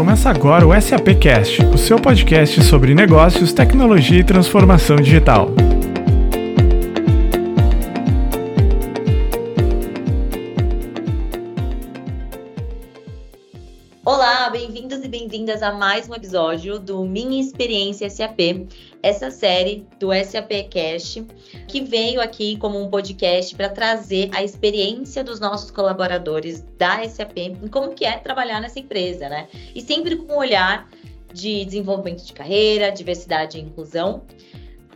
Começa agora o SAP Cast, o seu podcast sobre negócios, tecnologia e transformação digital. Bem-vindas a mais um episódio do Minha Experiência SAP, essa série do SAP Cast, que veio aqui como um podcast para trazer a experiência dos nossos colaboradores da SAP em como que é trabalhar nessa empresa, né? E sempre com um olhar de desenvolvimento de carreira, diversidade e inclusão.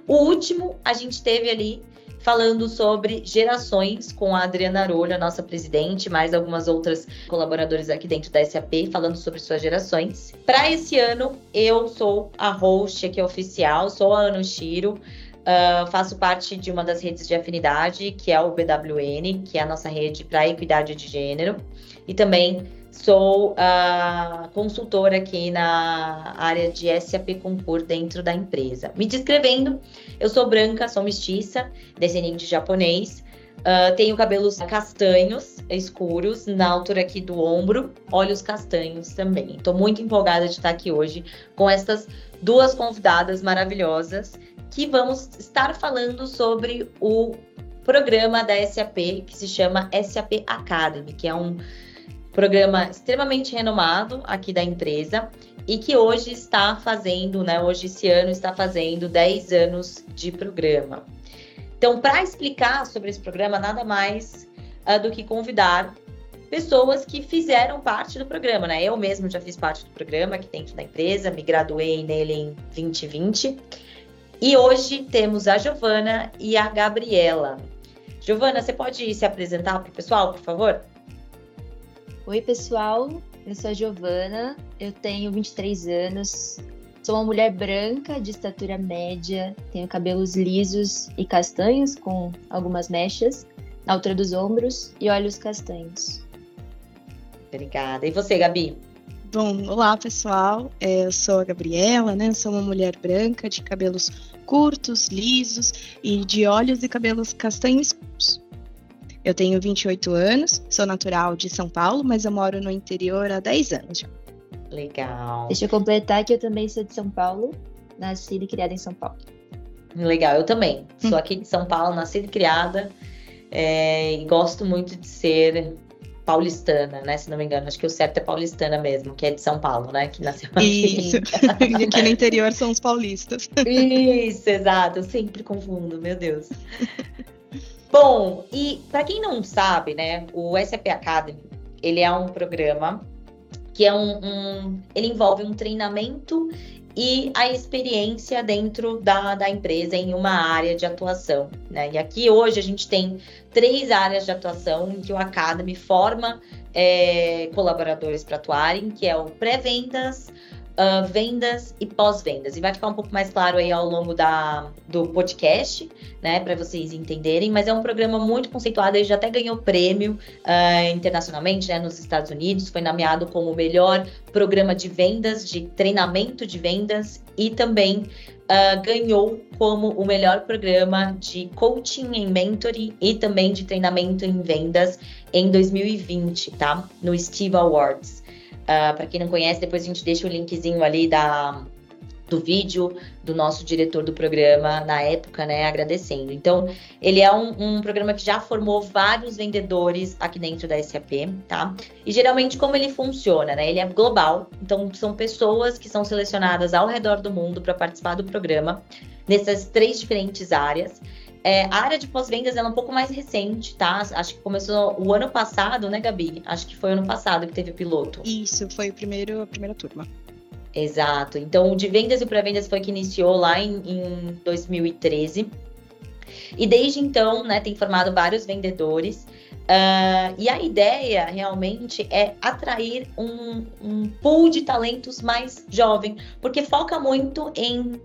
O último, a gente teve ali falando sobre gerações com a Adriana Arolho, a nossa presidente, mais algumas outras colaboradoras aqui dentro da SAP, falando sobre suas gerações. Para esse ano, eu sou a host aqui oficial, sou a Ano Shiro. Uh, faço parte de uma das redes de afinidade, que é o BWN, que é a nossa rede para equidade de gênero. E também sou uh, consultora aqui na área de SAP Concur dentro da empresa. Me descrevendo, eu sou branca, sou mestiça, descendente de japonês, uh, tenho cabelos castanhos, escuros, na altura aqui do ombro, olhos castanhos também. Estou muito empolgada de estar aqui hoje com essas duas convidadas maravilhosas que vamos estar falando sobre o programa da SAP que se chama SAP Academy, que é um programa extremamente renomado aqui da empresa e que hoje está fazendo, né, hoje esse ano está fazendo 10 anos de programa. Então, para explicar sobre esse programa, nada mais uh, do que convidar pessoas que fizeram parte do programa, né? Eu mesmo já fiz parte do programa aqui dentro da empresa, me graduei nele em 2020 e hoje temos a Giovana e a Gabriela. Giovana, você pode se apresentar para o pessoal, por favor? Oi, pessoal. Eu sou a Giovana, eu tenho 23 anos, sou uma mulher branca de estatura média, tenho cabelos lisos e castanhos com algumas mechas na altura dos ombros e olhos castanhos. Obrigada. E você, Gabi? Bom, olá pessoal, é, eu sou a Gabriela, né? sou uma mulher branca de cabelos curtos, lisos e de olhos e cabelos castanhos escuros. Eu tenho 28 anos, sou natural de São Paulo, mas eu moro no interior há 10 anos já. Legal. Deixa eu completar que eu também sou de São Paulo, nascida e criada em São Paulo. Legal, eu também. Sou aqui de São Paulo, nascida e criada. É, e gosto muito de ser paulistana, né? Se não me engano, acho que o certo é paulistana mesmo, que é de São Paulo, né? Que nasceu aqui. Isso. e aqui no interior são os paulistas. Isso, exato. Eu sempre confundo, meu Deus. Bom, e para quem não sabe, né, o SAP Academy, ele é um programa que é um, um ele envolve um treinamento e a experiência dentro da, da empresa em uma área de atuação. Né? E aqui hoje a gente tem três áreas de atuação em que o Academy forma é, colaboradores para atuarem, que é o pré-vendas, uh, vendas e pós-vendas. E vai ficar um pouco mais claro aí ao longo da, do podcast, né, para vocês entenderem. Mas é um programa muito conceituado, ele já até ganhou prêmio uh, internacionalmente, né, nos Estados Unidos. Foi nomeado como o melhor programa de vendas, de treinamento de vendas e também Uh, ganhou como o melhor programa de coaching em mentoring e também de treinamento em vendas em 2020, tá? No Steve Awards. Uh, ah, para quem não conhece, depois a gente deixa o linkzinho ali da, do vídeo do nosso diretor do programa na época, né, agradecendo. Então, ele é um, um, programa que já formou vários vendedores aqui dentro da SAP, tá? E geralmente como ele funciona, né? Ele é global, então são pessoas que são selecionadas ao redor do mundo para participar do programa nessas três diferentes áreas. É, a área de pós-vendas é um pouco mais recente, tá? Acho que começou o ano passado, né, Gabi? Acho que foi ano passado que teve o piloto. Isso, foi o primeiro, a primeira turma. Exato. Então, o de vendas e pré-vendas foi que iniciou lá em, em 2013. E desde então, né, tem formado vários vendedores. Uh, e a ideia realmente é atrair um, um pool de talentos mais jovem, porque foca muito em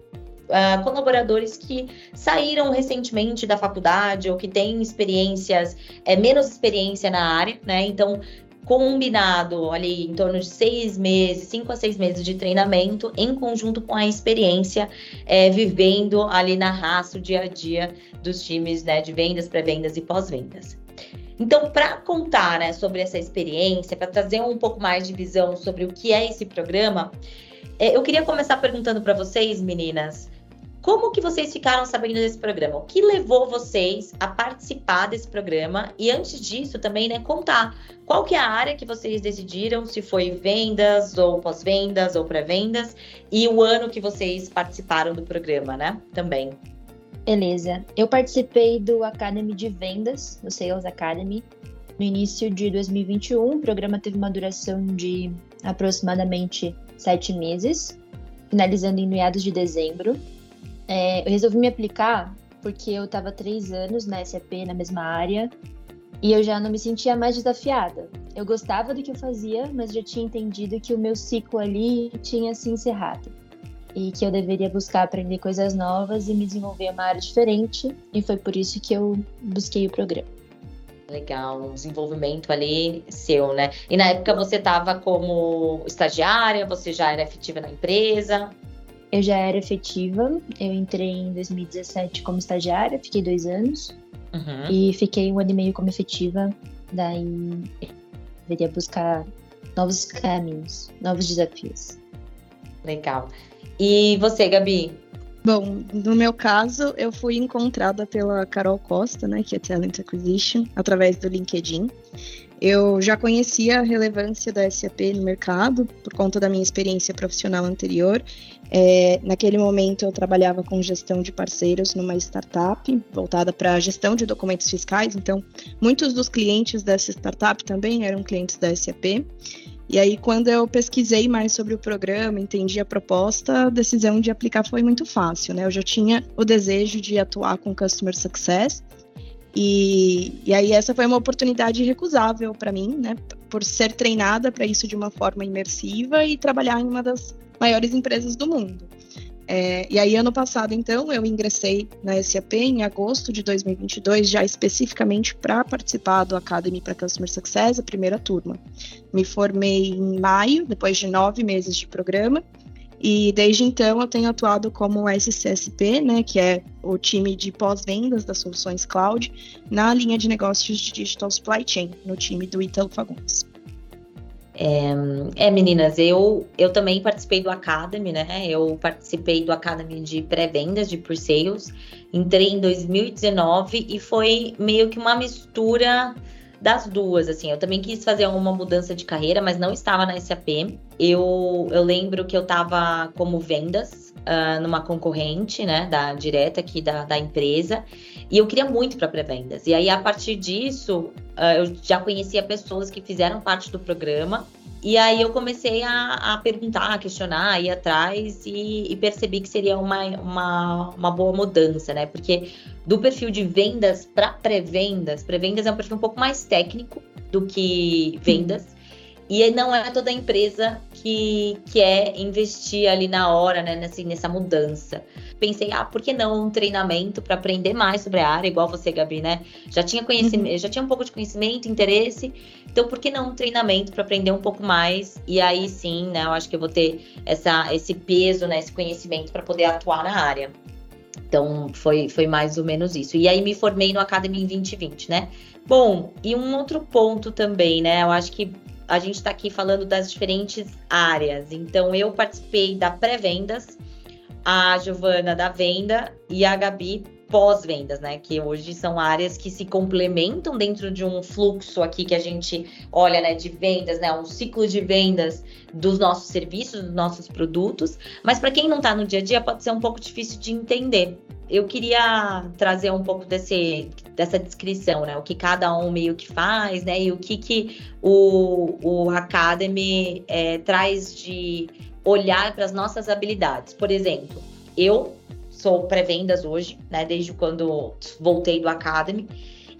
uh, colaboradores que saíram recentemente da faculdade ou que têm experiências, é, menos experiência na área, né? Então, combinado ali em torno de seis meses, cinco a seis meses de treinamento, em conjunto com a experiência, é, vivendo ali na raça o dia a dia dos times né, de vendas, pré-vendas e pós-vendas. Então, para contar né, sobre essa experiência, para trazer um pouco mais de visão sobre o que é esse programa, é, eu queria começar perguntando para vocês, meninas, como que vocês ficaram sabendo desse programa? O que levou vocês a participar desse programa? E antes disso também, né, contar qual que é a área que vocês decidiram, se foi vendas ou pós-vendas ou pré-vendas, e o ano que vocês participaram do programa, né? Também. Beleza. Eu participei do Academy de Vendas, do Sales Academy, no início de 2021. O programa teve uma duração de aproximadamente sete meses, finalizando em meados de dezembro. É, eu resolvi me aplicar porque eu estava três anos na SAP, na mesma área, e eu já não me sentia mais desafiada. Eu gostava do que eu fazia, mas já tinha entendido que o meu ciclo ali tinha se encerrado e que eu deveria buscar aprender coisas novas e me desenvolver uma área diferente, e foi por isso que eu busquei o programa. Legal, um desenvolvimento ali seu, né? E na época você estava como estagiária, você já era efetiva na empresa? Eu já era efetiva, eu entrei em 2017 como estagiária, fiquei dois anos. Uhum. E fiquei um ano e meio como efetiva. Daí deveria buscar novos caminhos, novos desafios. Legal. E você, Gabi? Bom, no meu caso, eu fui encontrada pela Carol Costa, né, que é Talent Acquisition, através do LinkedIn. Eu já conhecia a relevância da SAP no mercado por conta da minha experiência profissional anterior. É, naquele momento, eu trabalhava com gestão de parceiros numa startup voltada para gestão de documentos fiscais. Então, muitos dos clientes dessa startup também eram clientes da SAP. E aí, quando eu pesquisei mais sobre o programa, entendi a proposta, a decisão de aplicar foi muito fácil, né? Eu já tinha o desejo de atuar com Customer Success, e, e aí essa foi uma oportunidade recusável para mim, né? Por ser treinada para isso de uma forma imersiva e trabalhar em uma das maiores empresas do mundo. É, e aí, ano passado, então, eu ingressei na SAP em agosto de 2022, já especificamente para participar do Academy para Customer Success, a primeira turma. Me formei em maio, depois de nove meses de programa, e desde então eu tenho atuado como SCSP, né, que é o time de pós-vendas das soluções cloud, na linha de negócios de Digital Supply Chain, no time do Ítalo Fagundes. É, é, meninas, eu, eu também participei do Academy, né? Eu participei do Academy de pré-vendas de Por Sales. Entrei em 2019 e foi meio que uma mistura das duas, assim. Eu também quis fazer uma mudança de carreira, mas não estava na SAP. Eu, eu lembro que eu estava como vendas uh, numa concorrente, né, da direta aqui da, da empresa. E eu queria muito para pré-vendas. E aí, a partir disso, uh, eu já conhecia pessoas que fizeram parte do programa. E aí eu comecei a, a perguntar, a questionar, ir atrás e, e, percebi que seria uma, uma, uma boa mudança, né? Porque do perfil de vendas para pré-vendas, pré-vendas é um perfil um pouco mais técnico do que vendas. E não é toda empresa que quer é investir ali na hora, né, nessa, nessa mudança. Pensei, ah, por que não um treinamento para aprender mais sobre a área, igual você, Gabi, né? Já tinha conhecimento, uhum. já tinha um pouco de conhecimento, interesse, então por que não um treinamento para aprender um pouco mais? E aí sim, né, eu acho que eu vou ter essa, esse peso, né, esse conhecimento para poder atuar na área. Então, foi, foi mais ou menos isso. E aí, me formei no Academy em 2020, né? Bom, e um outro ponto também, né? Eu acho que a gente está aqui falando das diferentes áreas. Então, eu participei da pré-vendas, a Giovana da venda e a Gabi pós-vendas, né? Que hoje são áreas que se complementam dentro de um fluxo aqui que a gente olha, né? De vendas, né? Um ciclo de vendas dos nossos serviços, dos nossos produtos. Mas para quem não está no dia a dia, pode ser um pouco difícil de entender eu queria trazer um pouco desse, dessa descrição, né? O que cada um meio que faz, né? E o que, que o, o Academy é, traz de olhar para as nossas habilidades. Por exemplo, eu sou pré-vendas hoje, né? Desde quando voltei do Academy.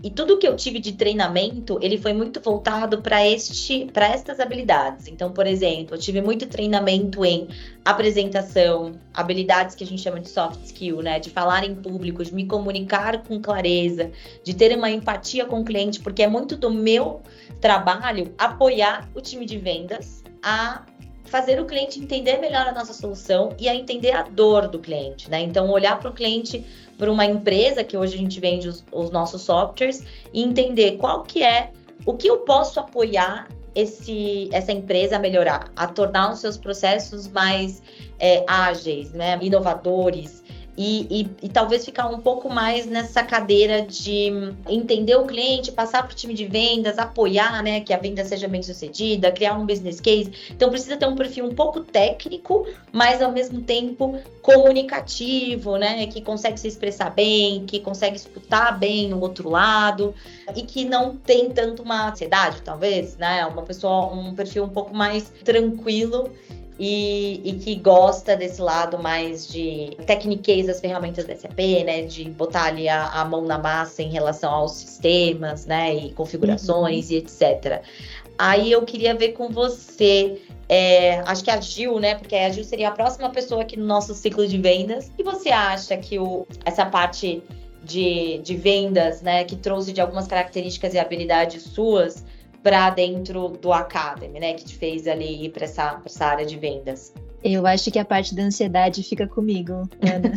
E tudo que eu tive de treinamento, ele foi muito voltado para este, para estas habilidades. Então, por exemplo, eu tive muito treinamento em apresentação, habilidades que a gente chama de soft skill, né? De falar em público, de me comunicar com clareza, de ter uma empatia com o cliente, porque é muito do meu trabalho apoiar o time de vendas a fazer o cliente entender melhor a nossa solução e a entender a dor do cliente, né? Então, olhar para o cliente, para uma empresa que hoje a gente vende os, os, nossos softwares e entender qual que é, o que eu posso apoiar esse, essa empresa a melhorar, a tornar os seus processos mais é, ágeis, né? Inovadores, e, e, e, talvez ficar um pouco mais nessa cadeira de entender o cliente, passar para o time de vendas, apoiar, né, que a venda seja bem sucedida, criar um business case. Então precisa ter um perfil um pouco técnico, mas ao mesmo tempo comunicativo, né, que consegue se expressar bem, que consegue escutar bem o outro lado e que não tem tanto uma ansiedade, talvez, né, uma pessoa, um perfil um pouco mais tranquilo e, e, que gosta desse lado mais de tecniquez das ferramentas da SAP, né? De botar ali a, a, mão na massa em relação aos sistemas, né? E configurações uhum. e etc. Aí eu queria ver com você. É, acho que a Gil, né? Porque a Gil seria a próxima pessoa aqui no nosso ciclo de vendas. E você acha que o, essa parte de, de vendas, né? Que trouxe de algumas características e habilidades suas para dentro do Academy, né? Que te fez ali ir para essa, essa área de vendas? Eu acho que a parte da ansiedade fica comigo, Ana.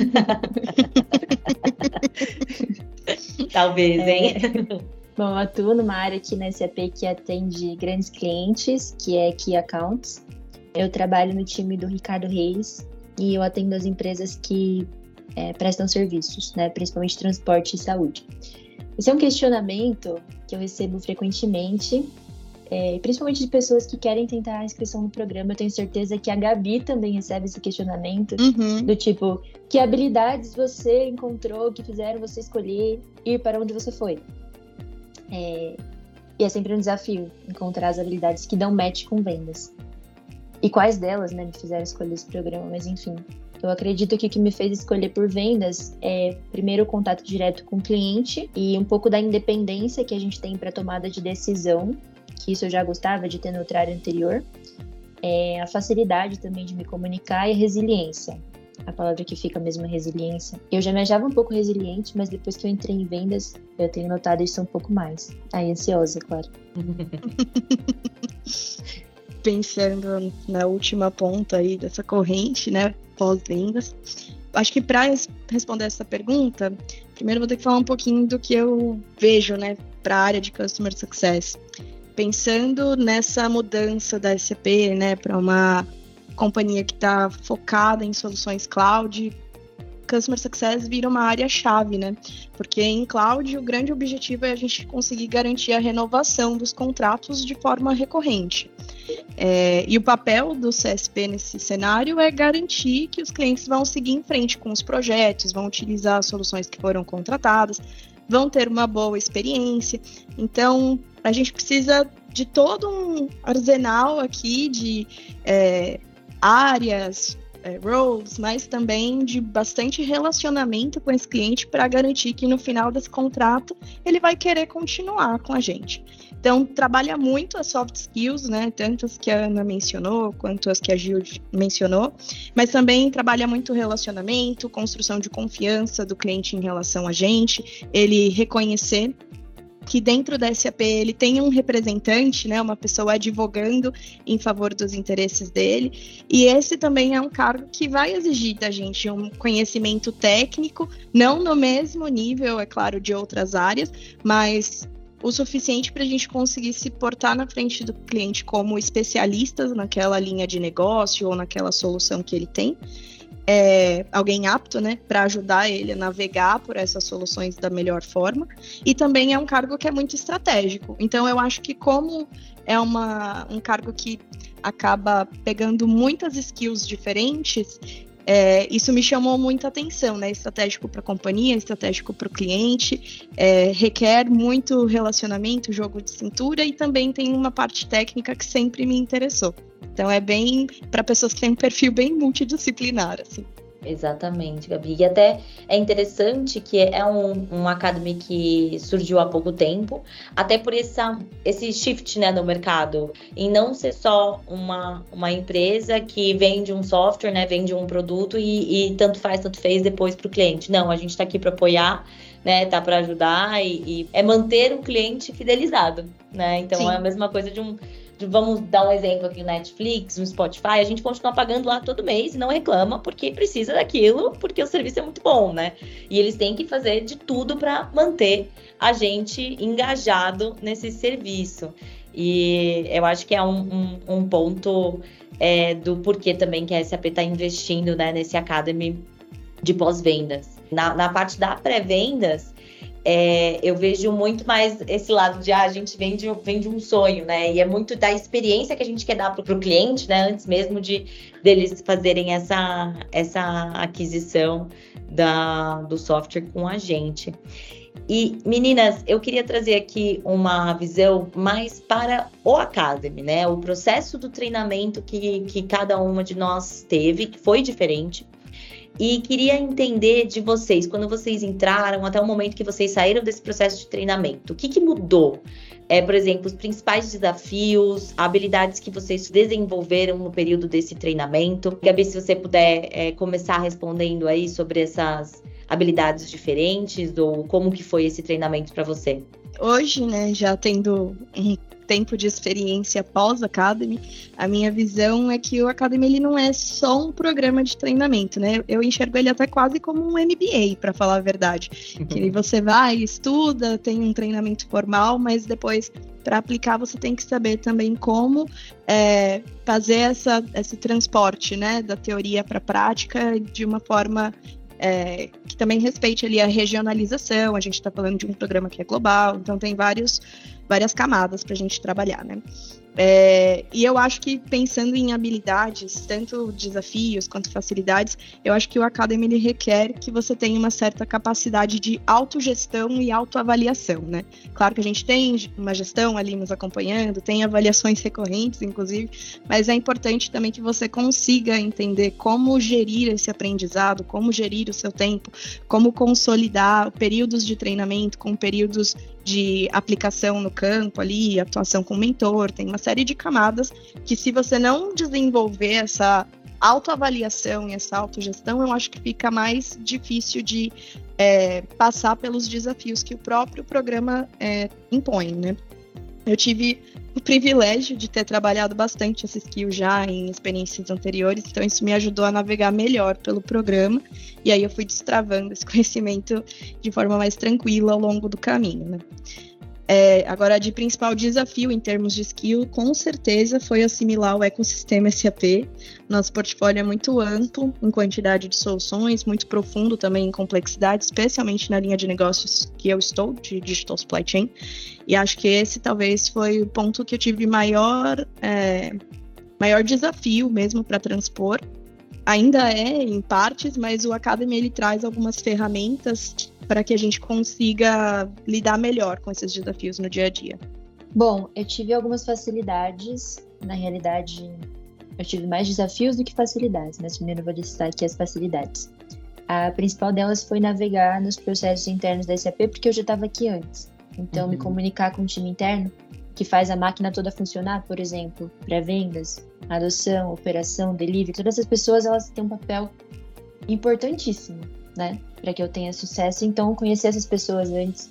Talvez, hein? É. Bom, eu atuo numa área aqui na SAP que atende grandes clientes, que é Key Accounts. Eu trabalho no time do Ricardo Reis e eu atendo as empresas que é, prestam serviços, né, principalmente transporte e saúde. Esse é um questionamento que eu recebo frequentemente, é, principalmente de pessoas que querem tentar a inscrição no programa. Eu tenho certeza que a Gabi também recebe esse questionamento, uhum. do tipo, que habilidades você encontrou que fizeram você escolher ir para onde você foi? É, e é sempre um desafio encontrar as habilidades que dão match com vendas. E quais delas, né, me fizeram escolher esse programa, mas enfim. Eu acredito que o que me fez escolher por vendas é, primeiro, o contato direto com o cliente e um pouco da independência que a gente tem para tomada de decisão, que isso eu já gostava de ter no horário anterior. É, a facilidade também de me comunicar e a resiliência. A palavra que fica mesmo resiliência. Eu já me achava um pouco resiliente, mas depois que eu entrei em vendas, eu tenho notado isso um pouco mais. Aí, ansiosa, claro. Pensando na última ponta aí dessa corrente, né? pós-vendas. Acho que para responder essa pergunta, primeiro vou ter que falar um pouquinho do que eu vejo, né, para a área de Customer Success. Pensando nessa mudança da SAP, né, para uma companhia que está focada em soluções cloud, Customer Success vira uma área-chave, né? Porque em cloud o grande objetivo é a gente conseguir garantir a renovação dos contratos de forma recorrente. É, e o papel do CSP nesse cenário é garantir que os clientes vão seguir em frente com os projetos, vão utilizar as soluções que foram contratadas, vão ter uma boa experiência. Então, a gente precisa de todo um arsenal aqui de é, áreas, é, roles, mas também de bastante relacionamento com esse cliente para garantir que no final desse contrato ele vai querer continuar com a gente. Então, trabalha muito as soft skills, né? Tanto as que a Ana mencionou, quanto as que a Gil mencionou, mas também trabalha muito relacionamento, construção de confiança do cliente em relação a gente, ele reconhecer que dentro da SAP ele tem um representante, né, uma pessoa advogando em favor dos interesses dele, e esse também é um cargo que vai exigir da gente um conhecimento técnico, não no mesmo nível, é claro, de outras áreas, mas o suficiente para a gente conseguir se portar na frente do cliente como especialistas naquela linha de negócio ou naquela solução que ele tem é, alguém apto, né, para ajudar ele a navegar por essas soluções da melhor forma. E também é um cargo que é muito estratégico. Então, eu acho que como é uma, um cargo que acaba pegando muitas skills diferentes, é, isso me chamou muita atenção, né? Estratégico para a companhia, estratégico para o cliente, é, requer muito relacionamento, jogo de cintura e também tem uma parte técnica que sempre me interessou. Então é bem para pessoas que têm um perfil bem multidisciplinar, assim. Exatamente, Gabi. E até é interessante que é um, um academy que surgiu há pouco tempo, até por essa, esse shift né, no mercado, em não ser só uma, uma empresa que vende um software, né, vende um produto e, e tanto faz, tanto fez depois para o cliente. Não, a gente está aqui para apoiar, né, tá para ajudar e, e, é manter o cliente fidelizado, né? Então Sim. é a mesma coisa de um vamos dar um exemplo aqui, Netflix, no Spotify, a gente continua pagando lá todo mês e não reclama porque precisa daquilo, porque o serviço é muito bom, né? E eles têm que fazer de tudo para manter a gente engajado nesse serviço. E eu acho que é um, um, um ponto é, do porquê também que a SAP está investindo né, nesse Academy de pós-vendas. Na, na parte da pré-vendas, é, eu vejo muito mais esse lado de ah, a gente vende, vende um sonho, né? E é muito da experiência que a gente quer dar para o cliente, né? Antes mesmo de deles fazerem essa, essa aquisição da, do software com a gente. E meninas, eu queria trazer aqui uma visão mais para o Academy, né? O processo do treinamento que, que cada uma de nós teve, que foi diferente. E queria entender de vocês, quando vocês entraram, até o momento que vocês saíram desse processo de treinamento, o que, que mudou? É, por exemplo, os principais desafios, habilidades que vocês desenvolveram no período desse treinamento. Gabi, se você puder é, começar respondendo aí sobre essas habilidades diferentes ou como que foi esse treinamento para você? Hoje, né, já tendo um tempo de experiência pós-Academy, a minha visão é que o Academy ele não é só um programa de treinamento, né? Eu enxergo ele até quase como um MBA, para falar a verdade. Uhum. Que você vai, estuda, tem um treinamento formal, mas depois para aplicar você tem que saber também como é, fazer essa, esse transporte, né, da teoria para a prática de uma forma é, que também respeite ali a regionalização. A gente está falando de um programa que é global, então tem vários, várias camadas para a gente trabalhar, né? É, e eu acho que pensando em habilidades, tanto desafios quanto facilidades, eu acho que o Academy ele requer que você tenha uma certa capacidade de autogestão e autoavaliação, né? Claro que a gente tem uma gestão ali nos acompanhando, tem avaliações recorrentes, inclusive, mas é importante também que você consiga entender como gerir esse aprendizado, como gerir o seu tempo, como consolidar períodos de treinamento com períodos de aplicação no campo ali, atuação com mentor, tem uma série de camadas que se você não desenvolver essa autoavaliação e essa autogestão, eu acho que fica mais difícil de é, passar pelos desafios que o próprio programa é, impõe, né? Eu tive o privilégio de ter trabalhado bastante esse skill já em experiências anteriores, então isso me ajudou a navegar melhor pelo programa, e aí eu fui destravando esse conhecimento de forma mais tranquila ao longo do caminho, né? É, agora, de principal desafio em termos de skill, com certeza foi assimilar o ecossistema SAP. Nosso portfólio é muito amplo em quantidade de soluções, muito profundo também em complexidade, especialmente na linha de negócios que eu estou, de Digital Supply Chain. E acho que esse talvez foi o ponto que eu tive maior, é, maior desafio mesmo para transpor. Ainda é em partes, mas o Academy ele traz algumas ferramentas para que a gente consiga lidar melhor com esses desafios no dia a dia. Bom, eu tive algumas facilidades, na realidade, eu tive mais desafios do que facilidades, mas primeiro eu vou listar aqui as facilidades. A principal delas foi navegar nos processos internos da SAP, porque eu já estava aqui antes. Então, uhum. me comunicar com o time interno, que faz a máquina toda funcionar, por exemplo, pré-vendas, adoção, operação, delivery, todas essas pessoas elas têm um papel importantíssimo, né, para que eu tenha sucesso. Então, conhecer essas pessoas antes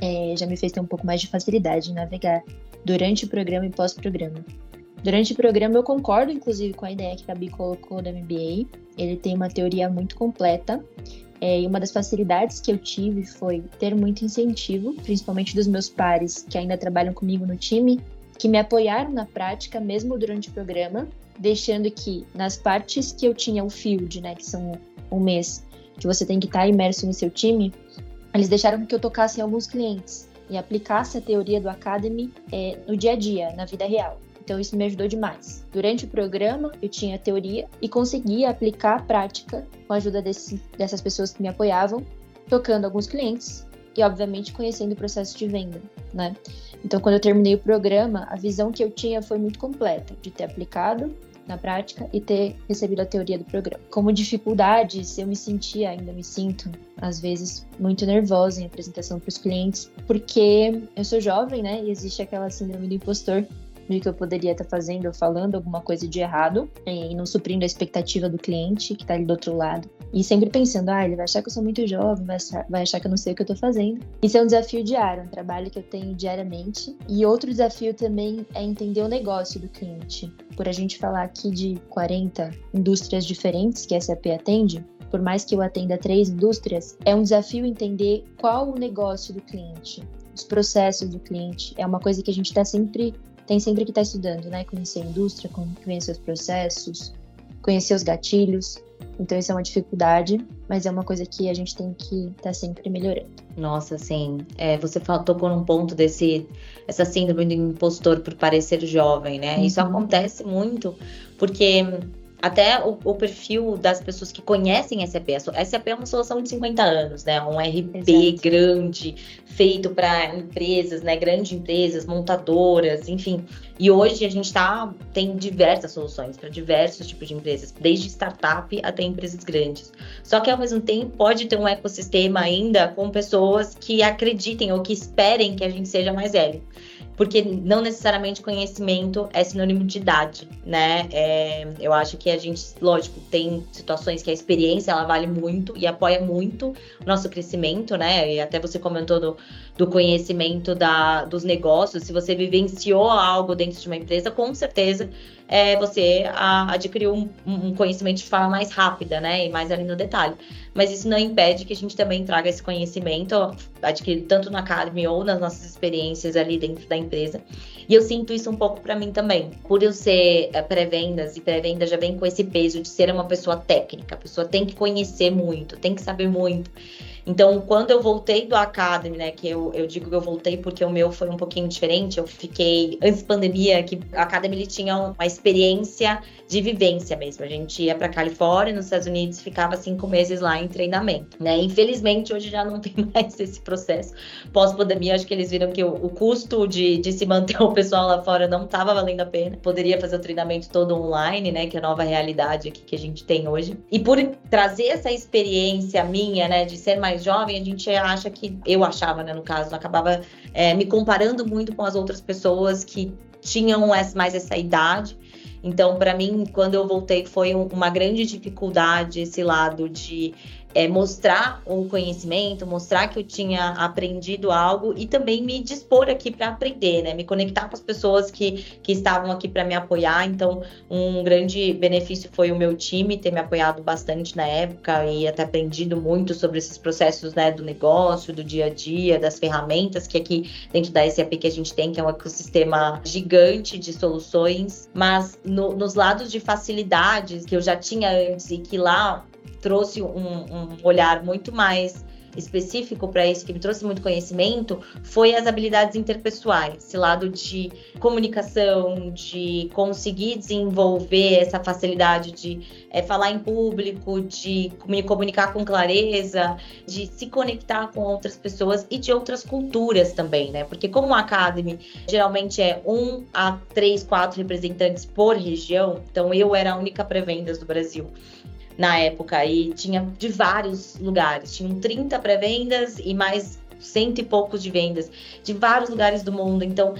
é, já me fez ter um pouco mais de facilidade em navegar durante o programa e pós-programa. Durante o programa, eu concordo, inclusive, com a ideia que a Gabi colocou do MBA. Ele tem uma teoria muito completa é, e uma das facilidades que eu tive foi ter muito incentivo, principalmente dos meus pares que ainda trabalham comigo no time, que me apoiaram na prática, mesmo durante o programa, deixando que nas partes que eu tinha o field, né, que são um mês, que você tem que estar imerso no seu time, eles deixaram que eu tocasse em alguns clientes e aplicasse a teoria do Academy é, no dia a dia, na vida real. Então isso me ajudou demais. Durante o programa eu tinha teoria e conseguia aplicar a prática com a ajuda desse, dessas pessoas que me apoiavam, tocando alguns clientes e obviamente conhecendo o processo de venda, né? Então quando eu terminei o programa, a visão que eu tinha foi muito completa de ter aplicado na prática e ter recebido a teoria do programa. Como dificuldades, eu me sentia, ainda me sinto, às vezes, muito nervosa em apresentação para os clientes, porque eu sou jovem, né? E existe aquela síndrome do impostor de que eu poderia estar fazendo ou falando alguma coisa de errado e não suprindo a expectativa do cliente que está ali do outro lado. E sempre pensando, ah, ele vai achar que eu sou muito jovem, vai achar, vai achar que eu não sei o que eu tô fazendo. Isso é um desafio diário, um trabalho que eu tenho diariamente. E outro desafio também é entender o negócio do cliente. Por a gente falar aqui de 40 indústrias diferentes que a SAP atende, por mais que eu atenda três indústrias, é um desafio entender qual o negócio do cliente, os processos do cliente. É uma coisa que a gente está sempre tem sempre que estar tá estudando, né? Conhecer a indústria, conhecer os processos, conhecer os gatilhos. Então isso é uma dificuldade, mas é uma coisa que a gente tem que estar tá sempre melhorando. Nossa, sim. É, você tocou num ponto desse essa síndrome do impostor por parecer jovem, né? Uhum. Isso acontece muito porque até o, o, perfil das pessoas que conhecem SAP. A SAP é uma solução de 50 anos, né? Um RP Exato. grande, feito para empresas, né? Grandes empresas, montadoras, enfim. E hoje a gente tá, tem diversas soluções para diversos tipos de empresas, desde startup até empresas grandes. Só que ao mesmo tempo pode ter um ecossistema ainda com pessoas que acreditem ou que esperem que a gente seja mais velho porque não necessariamente conhecimento é sinônimo de idade, né? É, eu acho que a gente, lógico, tem situações que a experiência ela vale muito e apoia muito o nosso crescimento, né? E até você comentou do, do conhecimento da, dos negócios, se você vivenciou algo dentro de uma empresa, com certeza é, você a, adquiriu um, um, conhecimento de forma mais rápida, né? E mais ali no detalhe. Mas isso não impede que a gente também traga esse conhecimento adquirido tanto na Academy ou nas nossas experiências ali dentro da empresa. E eu sinto isso um pouco para mim também. Por eu ser é, pré-vendas, e pré-venda já vem com esse peso de ser uma pessoa técnica. A pessoa tem que conhecer muito, tem que saber muito. Então, quando eu voltei do Academy, né, que eu, eu digo que eu voltei porque o meu foi um pouquinho diferente, eu fiquei, antes pandemia, que a Academy ele tinha uma experiência de vivência mesmo. A gente ia para Califórnia, nos Estados Unidos, ficava cinco meses lá em treinamento, né? Infelizmente, hoje já não tem mais esse processo. Pós-pandemia, acho que eles viram que o, o custo de, de se manter o pessoal lá fora não estava valendo a pena. Poderia fazer o treinamento todo online, né, que é a nova realidade aqui que a gente tem hoje. E por trazer essa experiência minha, né, de ser mais mais jovem, a gente acha que, eu achava, né, no caso, acabava é, me comparando muito com as outras pessoas que tinham mais essa idade. Então, para mim, quando eu voltei, foi uma grande dificuldade esse lado de é, mostrar o conhecimento, mostrar que eu tinha aprendido algo e também me dispor aqui para aprender, né? Me conectar com as pessoas que, que estavam aqui para me apoiar. Então, um grande benefício foi o meu time ter me apoiado bastante na época e até aprendido muito sobre esses processos né, do negócio, do dia a dia, das ferramentas que aqui dentro da SAP que a gente tem, que é um ecossistema gigante de soluções, mas no, nos lados de facilidades que eu já tinha antes e que lá trouxe um, um olhar muito mais específico para isso, que me trouxe muito conhecimento, foi as habilidades interpessoais, esse lado de comunicação, de conseguir desenvolver essa facilidade de é, falar em público, de me comunicar com clareza, de se conectar com outras pessoas e de outras culturas também, né? Porque como a Academy geralmente é um a três, quatro representantes por região, então eu era a única pré-vendas do Brasil na época e tinha de vários lugares. Tinham 30 pré-vendas e mais cento e poucos de vendas de vários lugares do mundo. Então,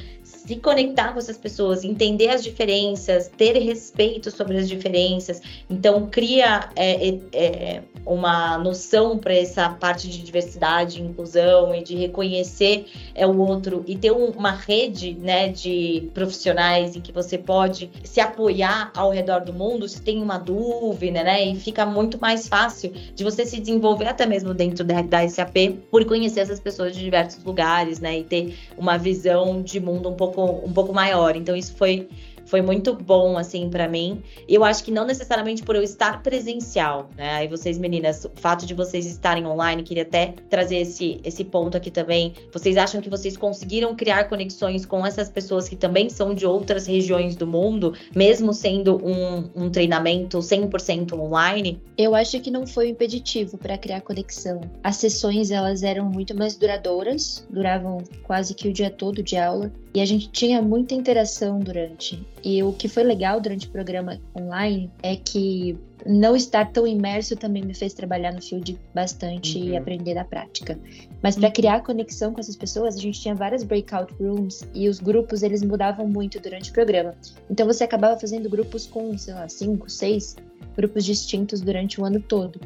se conectar com essas pessoas, entender as diferenças, ter respeito sobre as diferenças. Então, cria é, é, é uma noção para essa parte de diversidade, inclusão e de reconhecer é o outro e ter um, uma rede né, de profissionais em que você pode se apoiar ao redor do mundo se tem uma dúvida, né? E fica muito mais fácil de você se desenvolver até mesmo dentro da, da SAP por conhecer essas pessoas de diversos lugares, né? E ter uma visão de mundo um pouco pouco, um pouco maior. Então, isso foi foi muito bom, assim, para mim. Eu acho que não necessariamente por eu estar presencial, né? Aí vocês, meninas, o fato de vocês estarem online, queria até trazer esse, esse ponto aqui também. Vocês acham que vocês conseguiram criar conexões com essas pessoas que também são de outras regiões do mundo, mesmo sendo um, um treinamento 100% online? Eu acho que não foi impeditivo para criar conexão. As sessões, elas eram muito mais duradouras, duravam quase que o dia todo de aula, e a gente tinha muita interação durante. E o que foi legal durante o programa online é que não estar tão imerso também me fez trabalhar no field bastante uhum. e aprender na prática. Mas para uhum. criar conexão com essas pessoas, a gente tinha várias breakout rooms e os grupos eles mudavam muito durante o programa. Então você acabava fazendo grupos com, sei lá, cinco, seis grupos distintos durante o ano todo.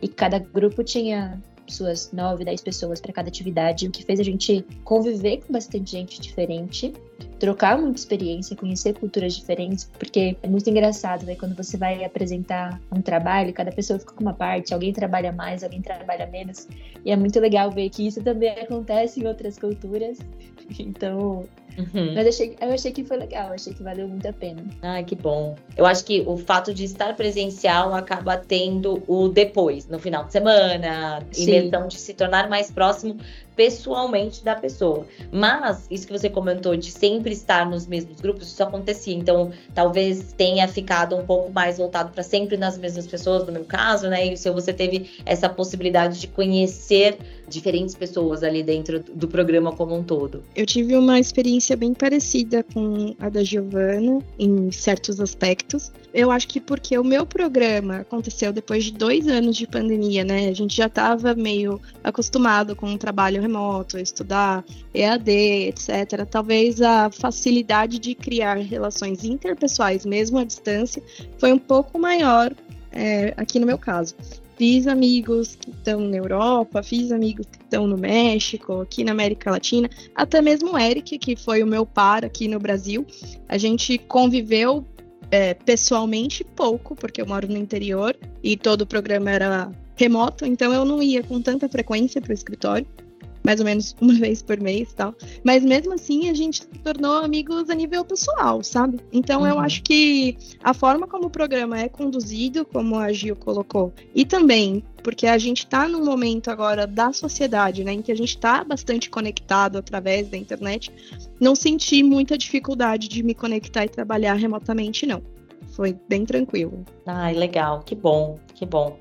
E cada grupo tinha suas nove, dez pessoas para cada atividade, o que fez a gente conviver com bastante gente diferente trocar muita experiência, conhecer culturas diferentes, porque é muito engraçado, né? Quando você vai apresentar um trabalho, cada pessoa fica com uma parte, alguém trabalha mais, alguém trabalha menos, e é muito legal ver que isso também acontece em outras culturas. Então, Uhum. Mas achei, eu achei que foi legal, achei que valeu muito a pena. Ah, que bom. Eu acho que o fato de estar presencial acaba tendo o depois, no final de semana, imersão de se tornar mais próximo pessoalmente da pessoa. Mas isso que você comentou de sempre estar nos mesmos grupos, isso acontecia. Então, talvez tenha ficado um pouco mais voltado para sempre nas mesmas pessoas, no meu caso, né? E se você teve essa possibilidade de conhecer diferentes pessoas ali dentro do programa como um todo. Eu tive uma experiência bem parecida com a da Giovana em certos aspectos. Eu acho que porque o meu programa aconteceu depois de dois anos de pandemia, né? A gente já estava meio acostumado com o trabalho remoto, estudar EAD, etc. Talvez a facilidade de criar relações interpessoais, mesmo à distância, foi um pouco maior é, aqui no meu caso. Fiz amigos que estão na Europa, fiz amigos que estão no México, aqui na América Latina, até mesmo o Eric, que foi o meu par aqui no Brasil. A gente conviveu é, pessoalmente pouco, porque eu moro no interior e todo o programa era remoto, então eu não ia com tanta frequência para o escritório mais ou menos uma vez por mês tal. Mas mesmo assim, a gente se tornou amigos a nível pessoal, sabe? Então uhum. eu acho que a forma como o programa é conduzido, como a Gil colocou, e também porque a gente está num momento agora da sociedade, né, em que a gente está bastante conectado através da internet, não senti muita dificuldade de me conectar e trabalhar remotamente, não. Foi bem tranquilo. Ai, legal, que bom, que bom.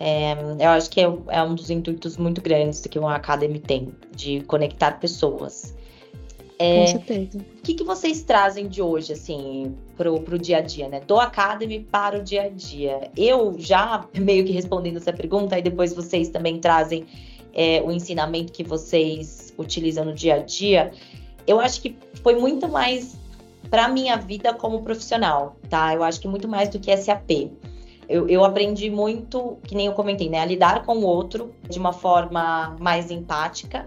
É, eu acho que é, é, um dos intuitos muito grandes que uma Academy tem, de conectar pessoas. É, Com certeza. O que, que vocês trazem de hoje, assim, pro, pro dia a dia, né? Do Academy para o dia a dia. Eu já meio que respondendo essa pergunta, e depois vocês também trazem é, o ensinamento que vocês utilizam no dia a dia. Eu acho que foi muito mais para minha vida como profissional, tá? Eu acho que muito mais do que SAP. Eu, eu aprendi muito, que nem eu comentei, né? A lidar com o outro de uma forma mais empática,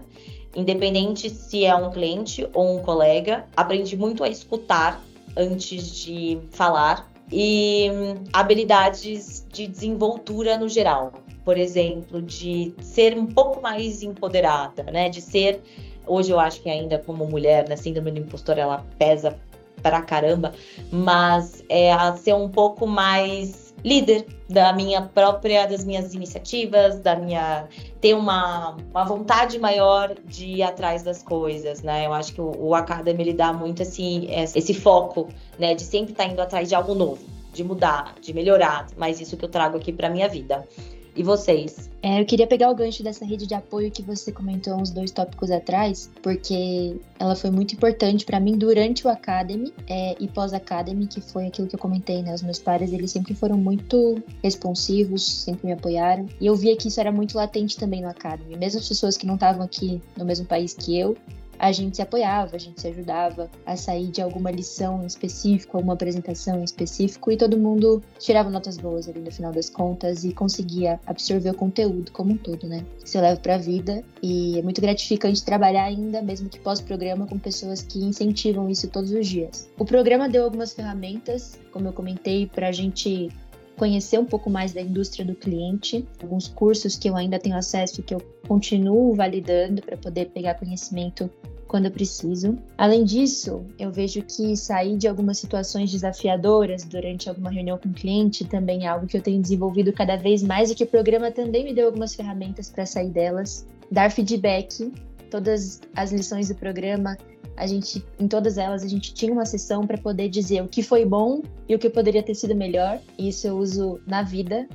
independente se é um cliente ou um colega. Aprendi muito a escutar antes de falar e hum, habilidades de desenvoltura no geral. Por exemplo, de ser um pouco mais empoderada, né? De ser, hoje eu acho que ainda como mulher, né? Síndrome do impostor, ela pesa pra caramba, mas é a ser um pouco mais líder da minha própria, das minhas iniciativas, da minha ter uma, uma vontade maior de ir atrás das coisas, né? Eu acho que o, o Academy ele dá muito assim esse foco, né, de sempre estar tá indo atrás de algo novo, de mudar, de melhorar, mas isso que eu trago aqui para minha vida. E vocês? É, eu queria pegar o gancho dessa rede de apoio que você comentou uns dois tópicos atrás, porque ela foi muito importante para mim durante o Academy é, e pós-Academy, que foi aquilo que eu comentei, né? Os meus pares, eles sempre foram muito responsivos, sempre me apoiaram. E eu via que isso era muito latente também no Academy. Mesmo as pessoas que não estavam aqui no mesmo país que eu, a gente se apoiava, a gente se ajudava a sair de alguma lição em específico, alguma apresentação em específico, e todo mundo tirava notas boas ali no final das contas e conseguia absorver o conteúdo como um todo, né? Isso eu levo pra vida e é muito gratificante trabalhar ainda, mesmo que pós-programa, com pessoas que incentivam isso todos os dias. O programa deu algumas ferramentas, como eu comentei, pra gente conhecer um pouco mais da indústria do cliente, alguns cursos que eu ainda tenho acesso e que eu continuo validando para poder pegar conhecimento quando eu preciso. Além disso, eu vejo que sair de algumas situações desafiadoras durante alguma reunião com o cliente também é algo que eu tenho desenvolvido cada vez mais e que o programa também me deu algumas ferramentas para sair delas. Dar feedback, todas as lições do programa, a gente, em todas elas, a gente tinha uma sessão para poder dizer o que foi bom e o que poderia ter sido melhor. E isso eu uso na vida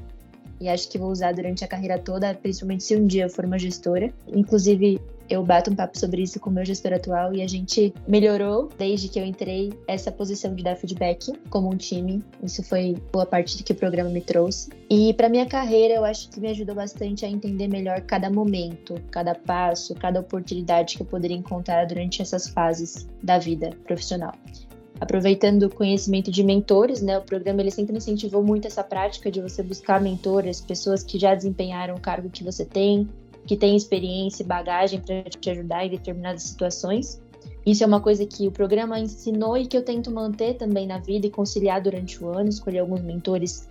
e acho que vou usar durante a carreira toda, principalmente se um dia eu for uma gestora. Inclusive, eu bato um papo sobre isso com o meu gestor atual e a gente melhorou desde que eu entrei essa posição de dar feedback como um time. Isso foi boa parte do que o programa me trouxe. E para minha carreira, eu acho que me ajudou bastante a entender melhor cada momento, cada passo, cada oportunidade que eu poderia encontrar durante essas fases da vida profissional aproveitando o conhecimento de mentores, né? O programa ele sempre incentivou muito essa prática de você buscar mentores, pessoas que já desempenharam o cargo que você tem, que têm experiência e bagagem para te ajudar em determinadas situações. Isso é uma coisa que o programa ensinou e que eu tento manter também na vida e conciliar durante o ano, escolher alguns mentores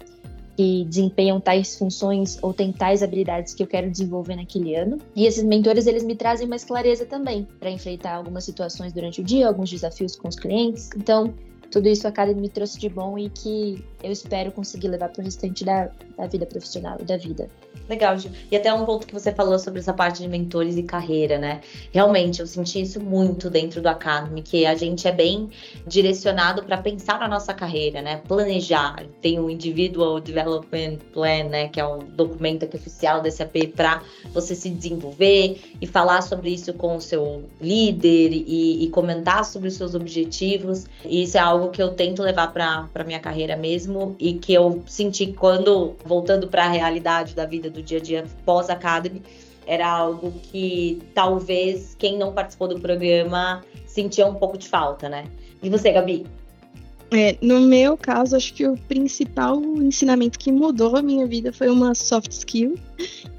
que desempenham tais funções ou têm tais habilidades que eu quero desenvolver naquele ano. E esses mentores, eles me trazem mais clareza também para enfrentar algumas situações durante o dia, alguns desafios com os clientes. Então, tudo isso a Academy me trouxe de bom e que eu espero conseguir levar para o restante da, da vida profissional e da vida. Legal, Gil. E até um ponto que você falou sobre essa parte de mentores e carreira, né? Realmente, eu senti isso muito dentro do Academy, que a gente é bem direcionado para pensar na nossa carreira, né? Planejar. Tem o Individual Development Plan, né? Que é um documento aqui oficial da SAP para você se desenvolver e falar sobre isso com o seu líder e, e comentar sobre os seus objetivos. E isso é algo que eu tento levar para minha carreira mesmo e que eu senti quando, voltando para a realidade da vida do dia a dia pós-academy, era algo que talvez quem não participou do programa sentia um pouco de falta, né? E você, Gabi? É, no meu caso, acho que o principal ensinamento que mudou a minha vida foi uma soft skill.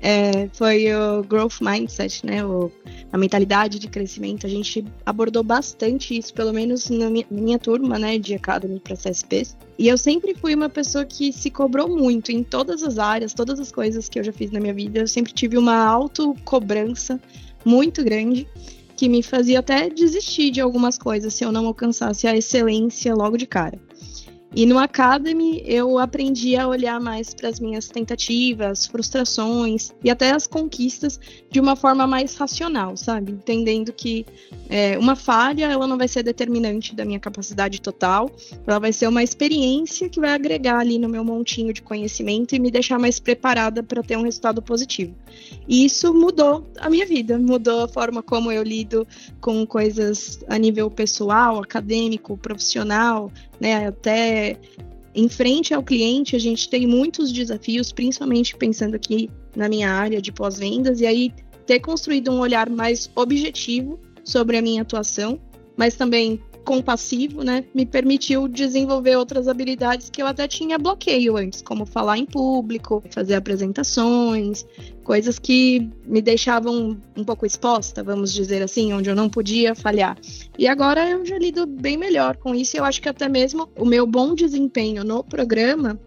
É, foi o growth mindset, né? O, a mentalidade de crescimento. A gente abordou bastante isso, pelo menos na minha, turma, né, de Academy para CSPs. E eu sempre fui uma pessoa que se cobrou muito em todas as áreas, todas as coisas que eu já fiz na minha vida. Eu sempre tive uma autocobrança muito grande que me fazia até desistir de algumas coisas se eu não alcançasse a excelência logo de cara. E no Academy eu aprendi a olhar mais para as minhas tentativas, frustrações e até as conquistas de uma forma mais racional, sabe? Entendendo que é, uma falha ela não vai ser determinante da minha capacidade total, ela vai ser uma experiência que vai agregar ali no meu montinho de conhecimento e me deixar mais preparada para ter um resultado positivo. E isso mudou a minha vida, mudou a forma como eu lido com coisas a nível pessoal, acadêmico, profissional, né? Até em frente ao cliente, a gente tem muitos desafios, principalmente pensando aqui na minha área de pós-vendas, e aí ter construído um olhar mais objetivo sobre a minha atuação, mas também compassivo, né, me permitiu desenvolver outras habilidades que eu até tinha bloqueio antes, como falar em público, fazer apresentações, coisas que me deixavam um pouco exposta, vamos dizer assim, onde eu não podia falhar. E agora eu já lido bem melhor com isso, eu acho que até mesmo o meu bom desempenho no programa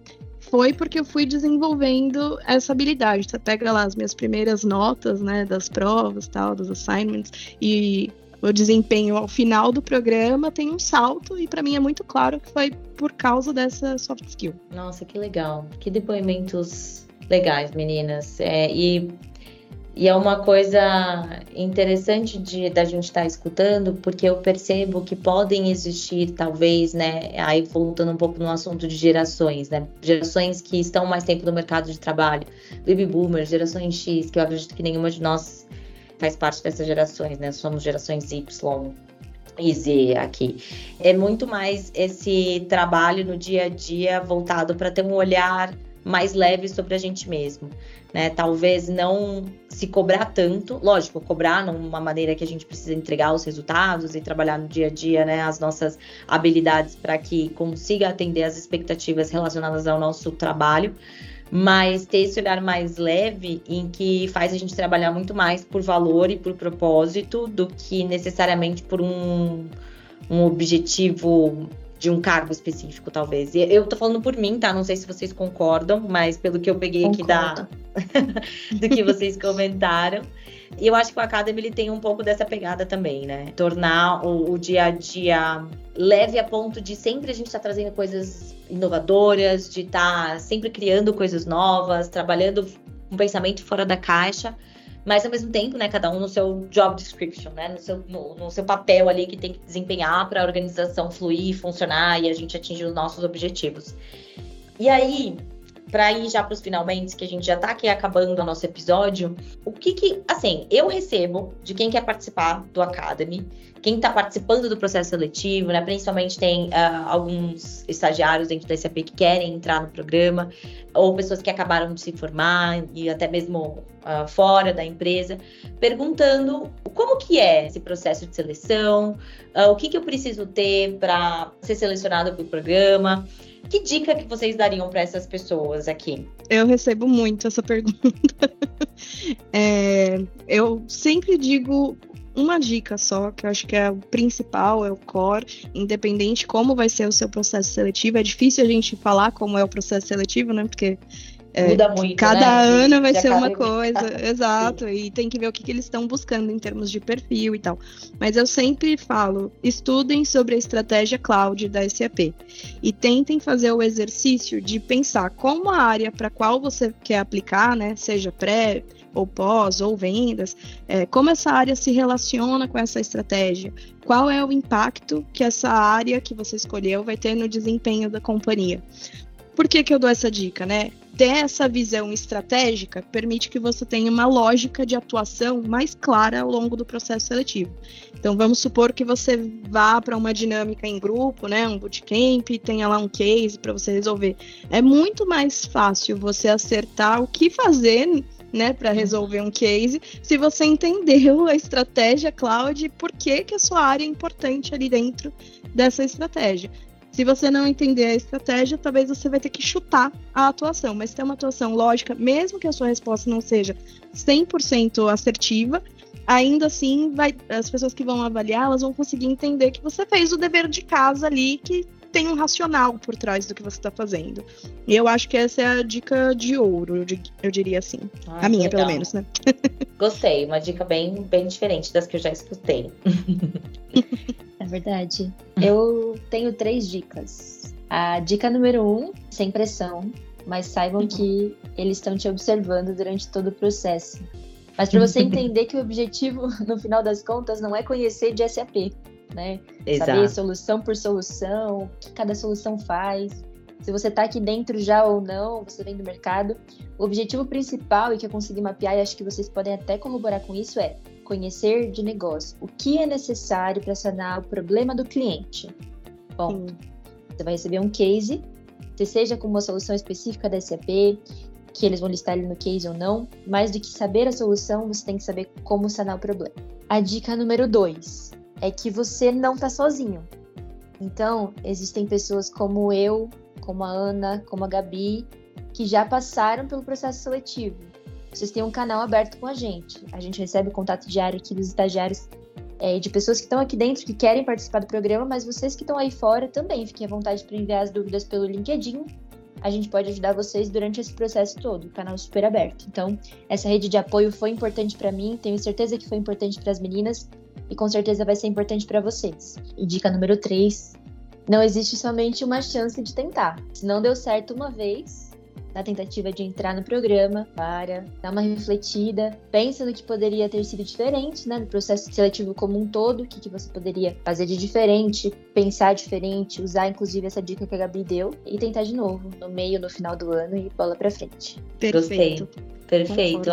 foi porque eu fui desenvolvendo essa habilidade. Você pega lá as minhas primeiras notas, né, das provas, tal, dos assignments, e o desempenho ao final do programa tem um salto e para mim é muito claro que foi por causa dessa soft skill. Nossa, que legal. Que depoimentos legais, meninas. É, e, e é uma coisa interessante de da gente estar tá escutando, porque eu percebo que podem existir, talvez, né? Aí voltando um pouco no assunto de gerações, né? Gerações que estão mais tempo no mercado de trabalho, baby boomers, gerações X, que eu acredito que nenhuma de nós faz parte dessas gerações, né? Somos gerações Y e Z aqui. É muito mais esse trabalho no dia a dia voltado para ter um olhar mais leve sobre a gente mesmo, né? Talvez não se cobrar tanto, lógico, cobrar numa maneira que a gente precisa entregar os resultados e trabalhar no dia a dia, né, as nossas habilidades para que consiga atender as expectativas relacionadas ao nosso trabalho, mas ter esse olhar mais leve em que faz a gente trabalhar muito mais por valor e por propósito do que necessariamente por um, um objetivo de um cargo específico, talvez. Eu tô falando por mim, tá? Não sei se vocês concordam, mas pelo que eu peguei Concordo. aqui da do que vocês comentaram. E eu acho que o Academy ele tem um pouco dessa pegada também, né? Tornar o, o dia a dia leve a ponto de sempre a gente estar tá trazendo coisas inovadoras, de estar tá sempre criando coisas novas, trabalhando um pensamento fora da caixa, mas ao mesmo tempo, né, cada um no seu job description, né, no seu, no, no seu papel ali que tem que desempenhar para a organização fluir, funcionar e a gente atingir os nossos objetivos. E aí, para ir já para os finalmente, que a gente já está aqui acabando o nosso episódio, o que que, assim, eu recebo de quem quer participar do Academy, quem está participando do processo seletivo, né? Principalmente tem uh, alguns estagiários dentro da SAP que querem entrar no programa, ou pessoas que acabaram de se formar e até mesmo uh, fora da empresa, perguntando como que é esse processo de seleção, uh, o que, que eu preciso ter para ser selecionado para o programa. Que dica que vocês dariam para essas pessoas aqui? Eu recebo muito essa pergunta. é, eu sempre digo uma dica só, que eu acho que é o principal, é o core, independente como vai ser o seu processo seletivo. É difícil a gente falar como é o processo seletivo, né? Porque é, Muda muito. Cada né? ano vai ser uma coisa, exato. Sim. E tem que ver o que, que eles estão buscando em termos de perfil e tal. Mas eu sempre falo: estudem sobre a estratégia cloud da SAP e tentem fazer o exercício de pensar como a área para qual você quer aplicar, né? Seja pré ou pós ou vendas, é, como essa área se relaciona com essa estratégia, qual é o impacto que essa área que você escolheu vai ter no desempenho da companhia. Por que, que eu dou essa dica, né? Ter essa visão estratégica permite que você tenha uma lógica de atuação mais clara ao longo do processo seletivo. Então, vamos supor que você vá para uma dinâmica em grupo, né, um bootcamp, tenha lá um case para você resolver. É muito mais fácil você acertar o que fazer né, para resolver um case, se você entendeu a estratégia cloud e por que, que a sua área é importante ali dentro dessa estratégia. Se você não entender a estratégia, talvez você vai ter que chutar a atuação, mas tem uma atuação lógica, mesmo que a sua resposta não seja 100% assertiva, ainda assim vai, as pessoas que vão avaliar, elas vão conseguir entender que você fez o dever de casa ali, que tem um racional por trás do que você está fazendo. E eu acho que essa é a dica de ouro, eu, eu diria assim. Ah, a minha, legal. pelo menos, né? Gostei, uma dica bem, bem diferente das que eu já escutei. É verdade. Eu tenho três dicas. A dica número um, sem pressão, mas saibam que eles estão te observando durante todo o processo. Mas para você entender que o objetivo, no final das contas, não é conhecer de SAP, né? Exato. Saber solução por solução, o que cada solução faz. Se você está aqui dentro já ou não, você vem do mercado. O objetivo principal, e que eu consegui mapear, e acho que vocês podem até corroborar com isso, é conhecer de negócio. O que é necessário para sanar o problema do cliente? Bom, você vai receber um case, se seja com uma solução específica da SAP, que eles vão listar ali no case ou não, mais do que saber a solução, você tem que saber como sanar o problema. A dica número dois é que você não está sozinho. Então, existem pessoas como eu, como a Ana, como a Gabi, que já passaram pelo processo seletivo. Vocês têm um canal aberto com a gente. A gente recebe contato diário aqui dos estagiários é, de pessoas que estão aqui dentro que querem participar do programa, mas vocês que estão aí fora também fiquem à vontade para enviar as dúvidas pelo LinkedIn. A gente pode ajudar vocês durante esse processo todo, o canal super aberto. Então, essa rede de apoio foi importante para mim, tenho certeza que foi importante para as meninas e com certeza vai ser importante para vocês. E dica número 3, não existe somente uma chance de tentar. Se não deu certo uma vez, na tentativa de entrar no programa, para dar uma refletida, pensa no que poderia ter sido diferente, né, no processo seletivo como um todo, o que, que você poderia fazer de diferente, pensar diferente, usar inclusive essa dica que a Gabi deu e tentar de novo, no meio, no final do ano e bola para frente. Perfeito. Gostei. Perfeito.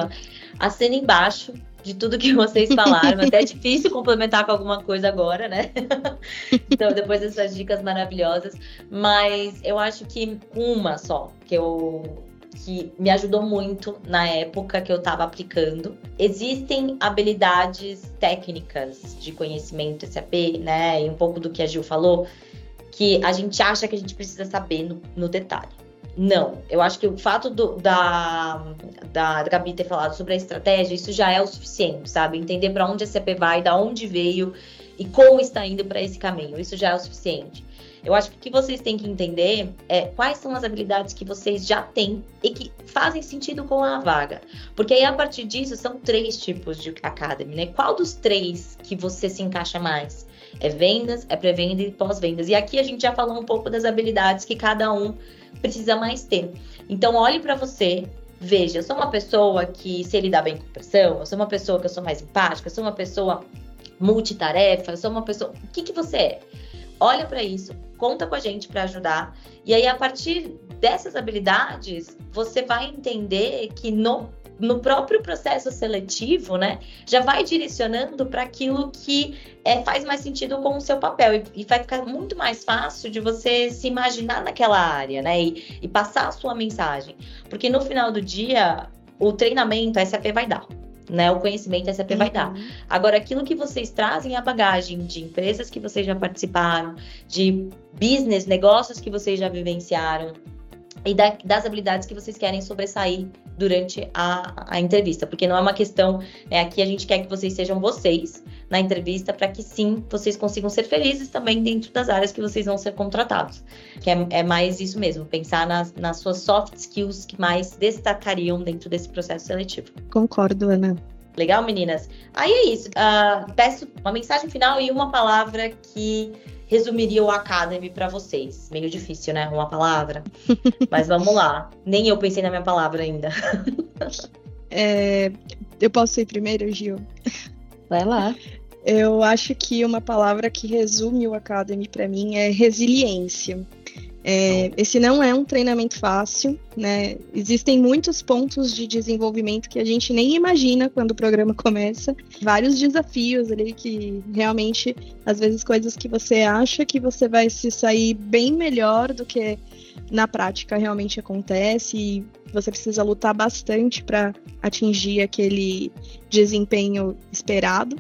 Assina embaixo de tudo que vocês falaram. Até é difícil complementar com alguma coisa agora, né? então, depois dessas dicas maravilhosas. Mas eu acho que uma só, que eu que me ajudou muito na época que eu estava aplicando. Existem habilidades técnicas de conhecimento SAP, né? E um pouco do que a Gil falou, que a gente acha que a gente precisa saber no, no detalhe. Não, eu acho que o fato do, da, da Gabi ter falado sobre a estratégia, isso já é o suficiente, sabe? Entender para onde a CP vai, da onde veio e como está indo para esse caminho, isso já é o suficiente. Eu acho que o que vocês têm que entender é quais são as habilidades que vocês já têm e que fazem sentido com a vaga. Porque aí, a partir disso, são três tipos de academy, né? Qual dos três que você se encaixa mais? É vendas, é pré-venda e pós-vendas. E aqui a gente já falou um pouco das habilidades que cada um precisa mais ter. Então, olhe para você, veja, eu sou uma pessoa que se lidar bem com pressão, eu sou uma pessoa que eu sou mais empática, eu sou uma pessoa multitarefa, eu sou uma pessoa. O que, que você é? Olha para isso, conta com a gente para ajudar. E aí, a partir dessas habilidades, você vai entender que no no próprio processo seletivo, né, já vai direcionando para aquilo que é, faz mais sentido com o seu papel e, e, vai ficar muito mais fácil de você se imaginar naquela área, né, e, e passar a sua mensagem, porque no final do dia o treinamento a SAP vai dar. Né, o conhecimento a SAP uhum. vai dar. Uhum. Agora, aquilo que vocês trazem a bagagem de empresas que vocês já participaram, de business, negócios que vocês já vivenciaram, e da, das habilidades que vocês querem sobressair durante a, a entrevista, porque não é uma questão, né, aqui a gente quer que vocês sejam vocês na entrevista para que sim, vocês consigam ser felizes também dentro das áreas que vocês vão ser contratados, que é, é mais isso mesmo, pensar nas, nas suas soft skills que mais destacariam dentro desse processo seletivo. Concordo, Ana. Legal, meninas? Aí é isso. Uh, peço uma mensagem final e uma palavra que resumiria o Academy para vocês? Meio difícil, né? Uma palavra. Mas vamos lá. Nem eu pensei na minha palavra ainda. É, eu posso ir primeiro, Gil? Vai lá. Eu acho que uma palavra que resume o Academy para mim é resiliência. É, esse não é um treinamento fácil, né? Existem muitos pontos de desenvolvimento que a gente nem imagina quando o programa começa. Vários desafios ali que realmente, às vezes, coisas que você acha que você vai se sair bem melhor do que na prática realmente acontece e você precisa lutar bastante para atingir aquele desempenho esperado.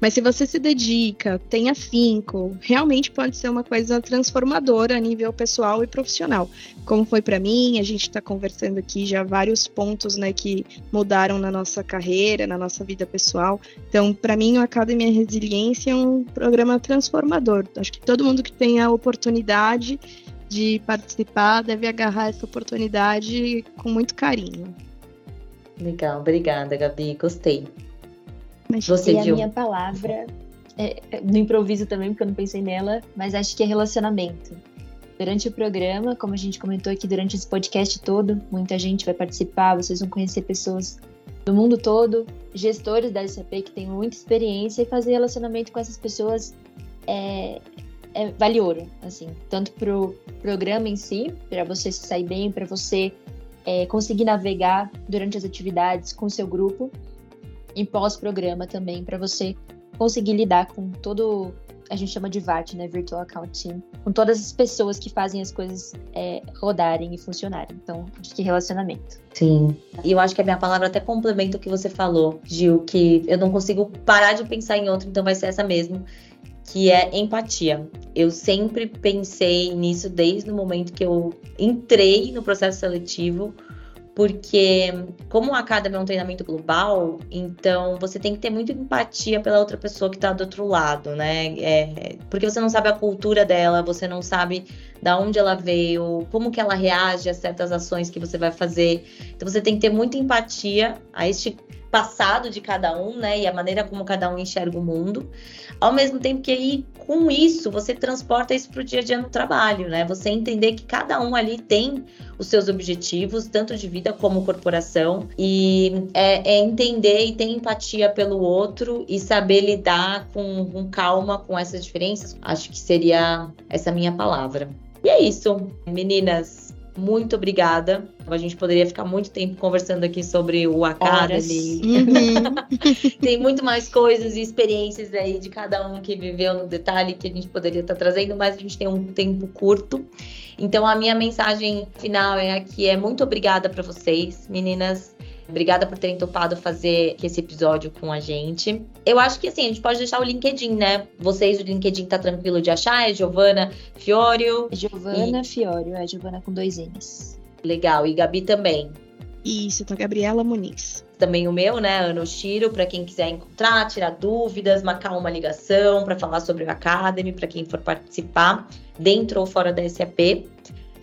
Mas se você se dedica, tem afinco, realmente pode ser uma coisa transformadora a nível pessoal e profissional. Como foi para mim, a gente está conversando aqui já vários pontos né, que mudaram na nossa carreira, na nossa vida pessoal. Então, para mim, o Academia Resiliência é um programa transformador. Acho que todo mundo que tem a oportunidade de participar deve agarrar essa oportunidade com muito carinho. Legal, obrigada, Gabi. Gostei. Mas Você, e a minha palavra, é, é, no improviso também, porque eu não pensei nela, mas acho que é relacionamento. Durante o programa, como a gente comentou aqui durante esse podcast todo, muita gente vai participar, vocês vão conhecer pessoas do mundo todo, gestores da SAP que têm muita experiência e fazer relacionamento com essas pessoas é, é vale ouro, assim, tanto pro programa em si, para você se sair bem, para você é, conseguir navegar durante as atividades com o seu grupo, em pós-programa também, para você conseguir lidar com todo. A gente chama de VAT, né? Virtual Account Team. Com todas as pessoas que fazem as coisas é, rodarem e funcionarem. Então, de que relacionamento. Sim. E eu acho que a minha palavra até complementa o que você falou, Gil, que eu não consigo parar de pensar em outra, então vai ser essa mesmo que é empatia. Eu sempre pensei nisso desde o momento que eu entrei no processo seletivo, porque como a Academy é um treinamento global, então você tem que ter muita empatia pela outra pessoa que está do outro lado, né? É, porque você não sabe a cultura dela, você não sabe da onde ela veio, como que ela reage a certas ações que você vai fazer. Então você tem que ter muita empatia a este passado de cada um, né? E a maneira como cada um enxerga o mundo. Ao mesmo tempo que aí, com isso, você transporta isso para o dia a dia no trabalho, né? Você entender que cada um ali tem os seus objetivos, tanto de vida como corporação, e é, é entender e ter empatia pelo outro e saber lidar com, com calma com essas diferenças. Acho que seria essa minha palavra. E é isso, meninas muito obrigada. A gente poderia ficar muito tempo conversando aqui sobre o Academy. Uhum. Tem muito mais coisas e experiências aí de cada um que viveu no detalhe que a gente poderia estar trazendo, mas a gente tem um tempo curto. Então a minha mensagem final é aqui é muito obrigada para vocês, meninas. Obrigada por terem topado fazer esse episódio com a gente. Eu acho que assim, a gente pode deixar o LinkedIn, né? Vocês, o LinkedIn tá tranquilo de achar, é Giovana Fiorio. Giovana e... Fiorio, é Giovana com dois N's. Legal, e Gabi também. Isso, tá Gabriela Muniz. Também o meu, né, Ano Shiro, para quem quiser encontrar, tirar dúvidas, marcar uma ligação para falar sobre o Academy, para quem for participar, dentro ou fora da SAP.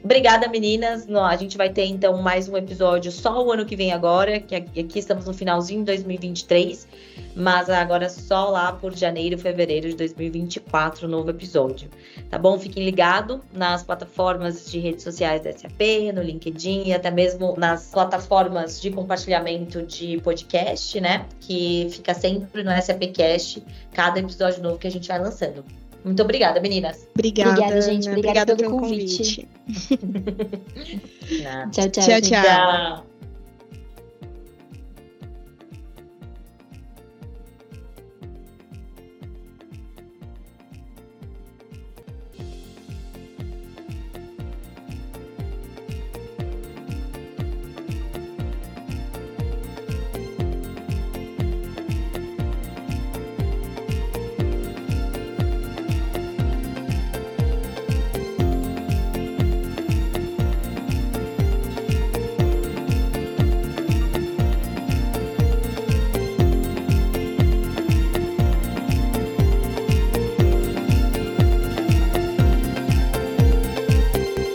Obrigada, meninas. A gente vai ter então mais um episódio só o ano que vem agora, que aqui estamos no finalzinho de 2023, mas agora só lá por janeiro, fevereiro de 2024, novo episódio. Tá bom? Fiquem ligados nas plataformas de redes sociais da SAP, no LinkedIn e até mesmo nas plataformas de compartilhamento de podcast, né? Que fica sempre no SAPcast, cada episódio novo que a gente vai lançando. Muito obrigada, meninas. Obrigada, Obrigada, gente. Obrigada Obrigada pelo convite. convite. Tchau, tchau. Tchau, tchau. Tchau.